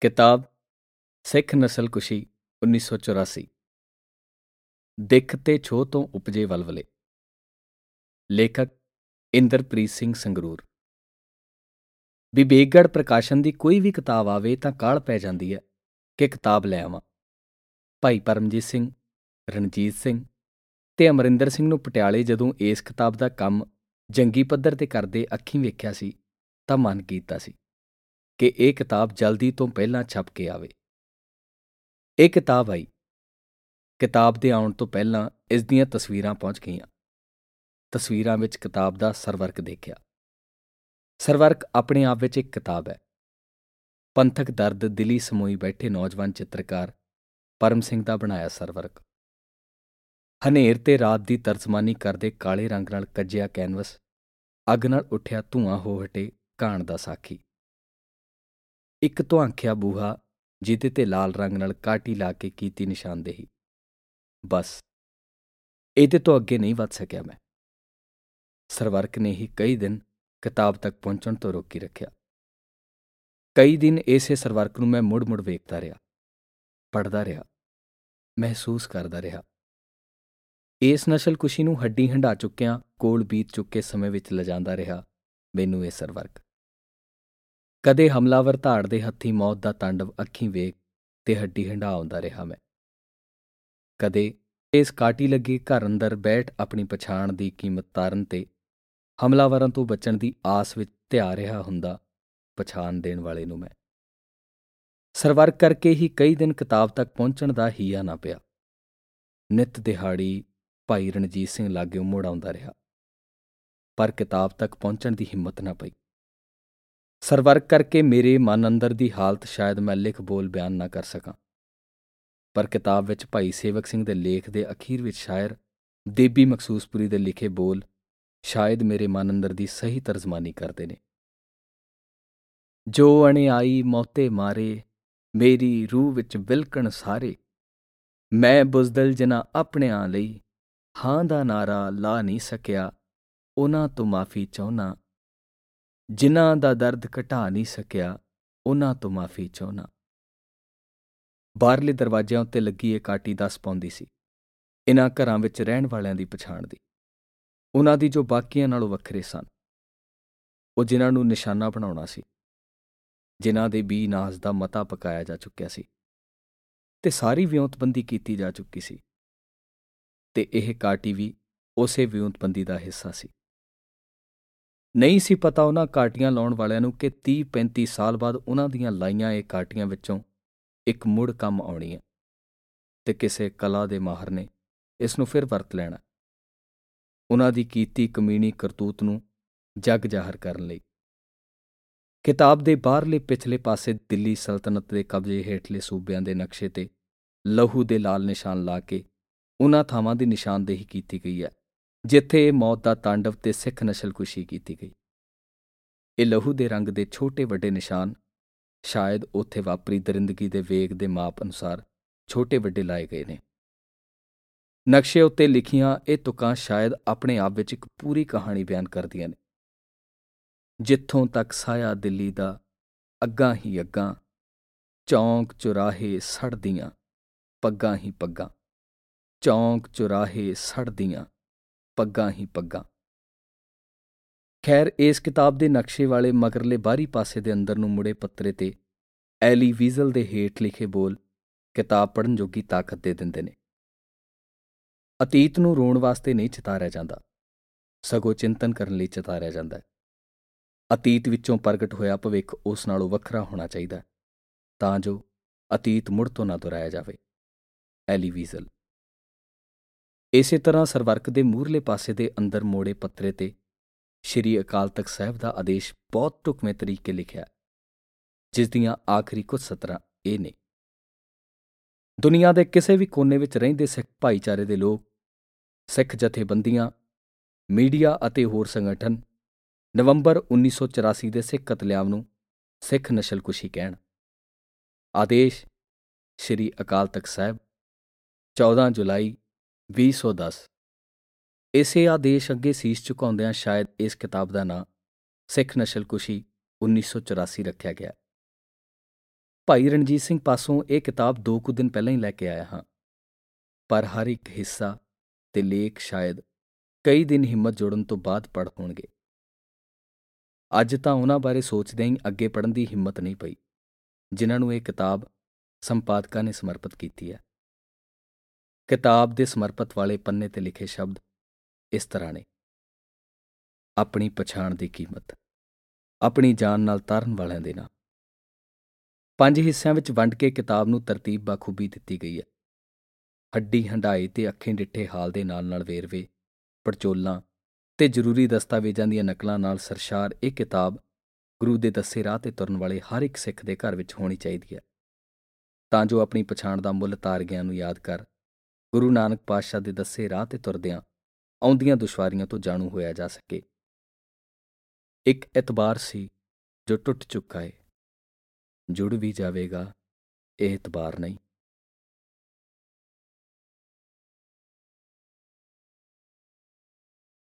ਕਿਤਾਬ ਸਿੱਖ ਨਸਲਕੁਸ਼ੀ 1984 ਦਿੱਖ ਤੇ ਛੋਹ ਤੋਂ ਉਪਜੇ ਵਲਵਲੇ। ਲੇਖਕ ਇੰਦਰਪ੍ਰੀਤ ਸਿੰਘ ਸੰਗਰੂਰ। ਵਿਵੇਕਗੜ ਪ੍ਰਕਾਸ਼ਨ ਦੀ ਕੋਈ ਵੀ ਕਿਤਾਬ ਆਵੇ ਤਾਂ ਕਾਲ ਪੈ ਜਾਂਦੀ ਹੈ ਕਿ ਕਿਤਾਬ ਲੈ ਆਵਾਂ। ਭਾਈ ਪਰਮਜੀਤ ਸਿੰਘ, ਰਣਜੀਤ ਸਿੰਘ ਤੇ ਅਮਰਿੰਦਰ ਸਿੰਘ ਨੂੰ ਪਟਿਆਲੇ ਜਦੋਂ ਇਸ ਕਿਤਾਬ ਦਾ ਕੰਮ ਜੰਗੀ ਪੱਧਰ ਤੇ ਕਰਦੇ ਅੱਖੀਂ ਵੇਖਿਆ ਸੀ ਤਾਂ ਮਨ ਕੀਤਾ ਸੀ। ਕਿ ਇਹ ਕਿਤਾਬ ਜਲਦੀ ਤੋਂ ਪਹਿਲਾਂ ਛਪ ਕੇ ਆਵੇ। ਇਹ ਕਿਤਾਬ ਆਈ। ਕਿਤਾਬ ਦੇ ਆਉਣ ਤੋਂ ਪਹਿਲਾਂ ਇਸ ਦੀਆਂ ਤਸਵੀਰਾਂ ਪਹੁੰਚ ਗਈਆਂ। ਤਸਵੀਰਾਂ ਵਿੱਚ ਕਿਤਾਬ ਦਾ ਸਰਵਰਕ ਦੇਖਿਆ। ਸਰਵਰਕ ਆਪਣੇ ਆਪ ਵਿੱਚ ਇੱਕ ਕਿਤਾਬ ਹੈ। ਪੰਥਕ ਦਰਦ ਦਿਲੀ ਸਮੋਈ ਬੈਠੇ ਨੌਜਵਾਨ ਚਿੱਤਰਕਾਰ ਪਰਮ ਸਿੰਘ ਦਾ ਬਣਾਇਆ ਸਰਵਰਕ। ਹਨੇਰ ਤੇ ਰਾਤ ਦੀ ਤਰਜਮਾਨੀ ਕਰਦੇ ਕਾਲੇ ਰੰਗ ਨਾਲ ਕੱਜਿਆ ਕੈਨਵਸ, ਅੱਗ ਨਾਲ ਉੱਠਿਆ ਧੂਆਂ ਹੋ ਹਟੇ ਕਾਣ ਦਾ ਸਾਖੀ। ਇੱਕ ਧੁਆਂਖਿਆ ਬੂਹਾ ਜਿਹਦੇ ਤੇ ਲਾਲ ਰੰਗ ਨਾਲ ਕਾਟੀ ਲਾ ਕੇ ਕੀਤੀ ਨਿਸ਼ਾਨਦੇਹੀ। ਬਸ, ਇਹਦੇ ਤੋਂ ਅੱਗੇ ਨਹੀਂ ਵੱਧ ਸਕਿਆ ਮੈਂ। ਸਰਵਰਕ ਨੇ ਹੀ ਕਈ ਦਿਨ ਕਿਤਾਬ ਤੱਕ ਪਹੁੰਚਣ ਤੋਂ ਰੋਕੀ ਰੱਖਿਆ। ਕਈ ਦਿਨ ਇਸੇ ਸਰਵਰਕ ਨੂੰ ਮੈਂ ਮੁੜ-ਮੁੜ ਵੇਖਦਾ ਰਿਹਾ ਪੜਦਾ ਰਿਹਾ, ਮਹਿਸੂਸ ਕਰਦਾ ਰਿਹਾ। ਇਸ ਨਸਲ ਕੁਸ਼ੀ ਨੂੰ ਹੱਡੀ ਹੰਡਾ ਚੁੱਕਿਆਂ ਕੋਲ ਬੀਤ ਚੁੱਕੇ ਸਮੇਂ ਵਿੱਚ ਲਿਜਾਂਦਾ ਰਿਹਾ ਮੈਨੂੰ ਇਹ ਸਰਵਰਕ। ਕਦੇ ਹਮਲਾਵਰ ਧਾੜ ਦੇ ਹੱਥੀ ਮੌਤ ਦਾ ਤਾਂਡਵ ਅੱਖੀਂ ਵੇਖ ਤੇ ਹੱਡੀ ਹੰਡਾ ਆਉਂਦਾ ਰਿਹਾ ਮੈਂ। ਕਦੇ ਇਸ ਕਾਟੀ ਲੱਗੀ ਘਰ ਅੰਦਰ ਬੈਠ ਆਪਣੀ ਪਛਾਣ ਦੀ ਕੀਮਤ ਤਾਰਨ ਤੇ ਹਮਲਾਵਰਾਂ ਤੋਂ ਬਚਣ ਦੀ ਆਸ ਵਿੱਚ ਧਿਆ ਰਿਹਾ ਹੁੰਦਾ ਪਛਾਣ ਦੇਣ ਵਾਲੇ ਨੂੰ ਮੈਂ। ਸਰਵਰ ਕਰਕੇ ਹੀ ਕਈ ਦਿਨ ਕਿਤਾਬ ਤੱਕ ਪਹੁੰਚਣ ਦਾ ਹੀਆ ਨਾ ਪਿਆ। ਨਿਤ ਦਿਹਾੜੀ ਭਾਈ ਰਣਜੀਤ ਸਿੰਘ ਲਾਗੇ ਮੋੜ ਆਉਂਦਾ ਰਿਹਾ। ਪਰ ਕਿਤਾਬ ਤੱਕ ਪਹੁੰਚਣ ਦੀ ਹਿੰਮਤ ਨਾ ਪਈ। ਸਰਵਰਕ ਕਰਕੇ ਮੇਰੇ ਮਨ ਅੰਦਰ ਦੀ ਹਾਲਤ ਸ਼ਾਇਦ ਮੈਂ ਲਿਖ ਬੋਲ ਬਿਆਨ ਨਾ ਕਰ ਸਕਾਂ। ਪਰ ਕਿਤਾਬ ਵਿੱਚ ਭਾਈ ਸੇਵਕ ਸਿੰਘ ਦੇ ਲੇਖ ਦੇ ਅਖੀਰ ਵਿੱਚ ਸ਼ਾਇਰ ਦੇਬੀ ਮਖਸੂਸਪੁਰੀ ਦੇ ਲਿਖੇ ਬੋਲ ਸ਼ਾਇਦ ਮੇਰੇ ਮਨ ਅੰਦਰ ਦੀ ਸਹੀ ਤਰਜਮਾਨੀ ਕਰਦੇ ਨੇ। ਜੋ ਅਣੇ ਆਈ ਮੌਤੇ ਮਾਰੇ, ਮੇਰੀ ਰੂਹ ਵਿੱਚ ਵਿਲਕਣ ਸਾਰੇ। ਮੈਂ ਬੁਜ਼ਦਲ ਜਨਾ ਆਪਣਿਆਂ ਲਈ, ਹਾਂ ਦਾ ਨਾਰਾ ਲਾ ਨਹੀਂ ਸਕਿਆ ਉਹਨਾਂ ਤੋਂ ਮਾਫੀ ਚਾਹਨਾ ਜਿਨ੍ਹਾਂ ਦਾ ਦਰਦ ਘਟਾ ਨਹੀਂ ਸਕਿਆ, ਉਹਨਾਂ ਤੋਂ ਮਾਫੀ ਚਾਹਨਾ ਬਾਹਰਲੇ ਦਰਵਾਜ਼ਿਆਂ ਉੱਤੇ ਲੱਗੀ ਇਹ ਕਾਟੀ ਦੱਸ ਪਾਉਂਦੀ ਸੀ। ਇਨ੍ਹਾਂ ਘਰਾਂ ਵਿੱਚ ਰਹਿਣ ਵਾਲਿਆਂ ਦੀ ਪਛਾਣ ਦੀ। ਉਹਨਾਂ ਦੀ ਜੋ ਬਾਕੀਆਂ ਨਾਲੋਂ ਵੱਖਰੇ ਸਨ। ਉਹ ਜਿਨ੍ਹਾਂ ਨੂੰ ਨਿਸ਼ਾਨਾ ਬਣਾਉਣਾ ਸੀ। ਜਿਨ੍ਹਾਂ ਦੇ ਬੀ ਨਾਸ ਦਾ ਮਤਾ ਪਕਾਇਆ ਜਾ ਚੁੱਕਿਆ ਸੀ। ਤੇ ਸਾਰੀ ਵਿਉਂਤਬੰਦੀ ਕੀਤੀ ਜਾ ਚੁੱਕੀ ਸੀ। ਤੇ ਇਹ ਕਾਟੀ ਵੀ ਉਸੇ ਵਿਉਂਤਬੰਦੀ ਦਾ ਹਿੱਸਾ ਸੀ। ਨਹੀਂ ਸੀ ਪਤਾ ਉਹਨਾਂ ਕਾਟੀਆਂ ਲਾਉਣ ਵਾਲਿਆਂ ਨੂੰ ਕਿ 30 35 ਸਾਲ ਬਾਅਦ ਉਹਨਾਂ ਦੀਆਂ ਲਾਈਆਂ ਇਹ ਕਾਟੀਆਂ ਵਿੱਚੋਂ ਇੱਕ ਮੁੜ ਕੰਮ ਆਉਣੀ ਹੈ ਤੇ ਕਿਸੇ ਕਲਾ ਦੇ ਮਾਹਰ ਨੇ ਇਸ ਨੂੰ ਫਿਰ ਵਰਤ ਲੈਣਾ ਉਹਨਾਂ ਦੀ ਕੀਤੀ ਕਮੀਣੀ ਕਰਤੂਤ ਨੂੰ ਜਗ ਜ਼ਾਹਰ ਕਰਨ ਲਈ। ਕਿਤਾਬ ਦੇ ਬਾਹਰਲੇ ਪਿਛਲੇ ਪਾਸੇ ਦਿੱਲੀ ਸਲਤਨਤ ਦੇ ਕਬਜ਼ੇ ਹੇਠਲੇ ਸੂਬਿਆਂ ਦੇ ਨਕਸ਼ੇ ਤੇ ਲਹੂ ਦੇ ਲਾਲ ਨਿਸ਼ਾਨ ਲਾ ਕੇ ਉਹਨਾਂ ਥਾਵਾਂ ਦੀ ਨਿਸ਼ਾਨਦੇਹੀ ਕੀਤੀ ਗਈ ਹੈ। ਜਿੱਥੇ ਮੌਤ ਦਾ ਤਾਂਡਵ ਤੇ ਸਿੱਖ ਨਸਲਕੁਸ਼ੀ ਕੀਤੀ ਗਈ। ਇਹ ਲਹੂ ਦੇ ਰੰਗ ਦੇ ਛੋਟੇ ਵੱਡੇ ਨਿਸ਼ਾਨ ਸ਼ਾਇਦ ਉੱਥੇ ਵਾਪਰੀ ਦਰਿੰਦਗੀ ਦੇ ਵੇਗ ਦੇ ਮਾਪ ਅਨੁਸਾਰ ਛੋਟੇ ਵੱਡੇ ਲਾਏ ਗਏ ਨੇ। ਨਕਸ਼ੇ ਉੱਤੇ ਲਿਖੀਆਂ ਇਹ ਤੁਕਾਂ ਸ਼ਾਇਦ ਆਪਣੇ ਆਪ ਵਿੱਚ ਇੱਕ ਪੂਰੀ ਕਹਾਣੀ ਬਿਆਨ ਕਰਦੀਆਂ ਨੇ। ਜਿੱਥੋਂ ਤੱਕ ਸਾਇਆ ਦਿੱਲੀ ਦਾ ਅੱਗਾ ਹੀ ਅੱਗਾ, ਚੌਂਕ ਚੁਰਾਹੇ ਸੜਦੀਆਂ, ਪੱਗਾਂ ਹੀ ਪੱਗਾਂ, ਚੌਂਕ ਚੁਰਾਹੇ ਸੜਦੀਆਂ ਪੱਗਾਂ ਹੀ ਪੱਗਾਂ। ਖੈਰ, ਇਸ ਕਿਤਾਬ ਦੇ ਨਕਸ਼ੇ ਵਾਲੇ ਮਗਰਲੇ ਬਾਹਰੀ ਪਾਸੇ ਦੇ ਅੰਦਰ ਨੂੰ ਮੁੜੇ ਪੱਤਰੇ ਤੇ ਐਲੀ ਵੀਜ਼ਲ ਦੇ ਹੇਠ ਲਿਖੇ ਬੋਲ ਕਿਤਾਬ ਪੜਨ ਜੋਗੀ ਤਾਕਤ ਦੇ ਦਿੰਦੇ ਨੇ। ਅਤੀਤ ਨੂੰ ਰੋਣ ਵਾਸਤੇ ਨਹੀਂ ਚਿਤਾਰਿਆ ਜਾਂਦਾ। ਸਗੋਂ ਚਿੰਤਨ ਕਰਨ ਲਈ ਚਿਤਾਰਿਆ ਜਾਂਦਾ ਹੈ। ਅਤੀਤ ਵਿੱਚੋਂ ਪ੍ਰਗਟ ਹੋਇਆ ਭਵਿੱਖ ਉਸ ਨਾਲੋਂ ਵੱਖਰਾ ਹੋਣਾ ਚਾਹੀਦਾ ਤਾਂ ਜੋ ਅਤੀਤ ਮੁੜ ਤੋਂ ਨਾ ਦੁਹਰਾਇਆ ਜਾਵੇ। ਐਲੀ ਵੀਜ਼ਲ ਇਸੇ ਤਰ੍ਹਾਂ ਸਰਵਰਕ ਦੇ ਮੂਰਲੇ ਪਾਸੇ ਦੇ ਅੰਦਰ ਮੋੜੇ ਪੱਤਰੇ ਤੇ ਸ਼੍ਰੀ ਅਕਾਲ ਤਖਤ ਸਾਹਿਬ ਦਾ ਆਦੇਸ਼ ਬਹੁਤ ਟੁਕਵੇਂ ਤਰੀਕੇ ਲਿਖਿਆ ਜਿਸ ਦੀਆਂ ਆਖਰੀ ਕੁਝ ਸਤਰਾਂ ਇਹ ਨੇ। ਦੁਨੀਆ ਦੇ ਕਿਸੇ ਵੀ ਕੋਨੇ ਵਿੱਚ ਰਹਿੰਦੇ ਸਿੱਖ ਭਾਈਚਾਰੇ ਦੇ ਲੋਕ, ਸਿੱਖ ਜਥੇਬੰਦੀਆਂ, ਮੀਡੀਆ ਅਤੇ ਹੋਰ ਸੰਗਠਨ ਨਵੰਬਰ 1984 ਦੇ ਸਿੱਖ ਕਤਲੇਆਮ ਨੂੰ ਸਿੱਖ ਨਸ਼ਲਕੁਸ਼ੀ ਕਹਿਣ। ਆਦੇਸ਼ ਸ਼੍ਰੀ ਅਕਾਲ ਤਖਤ ਸਾਹਿਬ 14 ਜੁਲਾਈ 2010 ਇਸੇ ਆਦੇਸ਼ ਅੱਗੇ ਸੀਸ ਝੁਕਾਉਂਦਿਆਂ ਸ਼ਾਇਦ ਇਸ ਕਿਤਾਬ ਦਾ ਨਾਂ ਸਿੱਖ ਨਸ਼ਲਕੁਸ਼ੀ 1984 ਰੱਖਿਆ ਗਿਆ। ਭਾਈ ਰਣਜੀਤ ਸਿੰਘ ਪਾਸੋਂ ਇਹ ਕਿਤਾਬ ਦੋ ਕੁ ਦਿਨ ਪਹਿਲਾਂ ਹੀ ਲੈ ਕੇ ਆਇਆ ਹਾਂ। ਪਰ ਹਰ ਇੱਕ ਹਿੱਸਾ ਤੇ ਲੇਖ ਸ਼ਾਇਦ ਕਈ ਦਿਨ ਹਿੰਮਤ ਜੋੜਨ ਤੋਂ ਬਾਅਦ ਪੜ੍ਹ ਹੋਣਗੇ। ਅੱਜ ਤਾਂ ਉਹਨਾਂ ਬਾਰੇ ਸੋਚਦਿਆਂ ਹੀ ਅੱਗੇ ਪੜਨ ਦੀ ਹਿੰਮਤ ਨਹੀਂ ਪਈ, ਜਿਨ੍ਹਾਂ ਨੂੰ ਇਹ ਕਿਤਾਬ ਸੰਪਾਦਕਾਂ ਨੇ ਸਮਰਪਿਤ ਕੀਤੀ ਹੈ। ਕਿਤਾਬ ਦੇ ਸਮਰਪਿਤ ਵਾਲੇ ਪੰਨੇ ਤੇ ਲਿਖੇ ਸ਼ਬਦ ਇਸ ਤਰ੍ਹਾਂ ਨੇ। ਆਪਣੀ ਪਛਾਣ ਦੀ ਕੀਮਤ, ਆਪਣੀ ਜਾਨ ਨਾਲ ਤਾਰਨ ਵਾਲਿਆਂ ਦੇ ਨਾਮ ਪੰਜ ਹਿੱਸਿਆਂ ਵਿੱਚ ਵੰਡ ਕੇ ਕਿਤਾਬ ਨੂੰ ਤਰਤੀਬ ਬਖੂਬੀ ਦਿੱਤੀ ਗਈ ਹੈ। ਹੱਡੀ ਹੰਡਾਈ ਤੇ ਅੱਖੀਂ ਡਿੱਠੇ ਹਾਲ ਦੇ ਨਾਲ ਨਾਲ ਵੇਰਵੇ, ਪੜਚੋਲਾਂ ਤੇ ਜ਼ਰੂਰੀ ਦਸਤਾਵੇਜ਼ਾਂ ਦੀਆਂ ਨਕਲਾਂ ਨਾਲ ਸਰਸ਼ਾਰ ਇਹ ਕਿਤਾਬ ਗੁਰੂ ਦੇ ਦੱਸੇ ਰਾਹ ਤੇ ਤੁਰਨ ਵਾਲੇ ਹਰ ਇੱਕ ਸਿੱਖ ਦੇ ਘਰ ਵਿੱਚ ਹੋਣੀ ਚਾਹੀਦੀ ਹੈ। ਤਾਂ ਜੋ ਆਪਣੀ ਪਛਾਣ ਦਾ ਮੁੱਲ ਤਾਰ ਗਿਆਂ ਨੂੰ ਯਾਦ ਕਰ ਗੁਰੂ ਨਾਨਕ ਪਾਤਸ਼ਾਹ ਦੇ ਦੱਸੇ ਰਾਹ ਤੇ ਤੁਰਦਿਆਂ ਆਉਂਦੀਆਂ ਦੁਸ਼ਵਾਰੀਆਂ ਤੋਂ ਜਾਣੂ ਹੋਇਆ ਜਾ ਸਕੇ। ਇੱਕ ਇਤਬਾਰ ਸੀ ਜੋ ਟੁੱਟ ਚੁੱਕਾ ਹੈ ਜੁੜ ਵੀ ਜਾਵੇਗਾ, ਇਹ ਇਤਬਾਰ ਨਹੀਂ।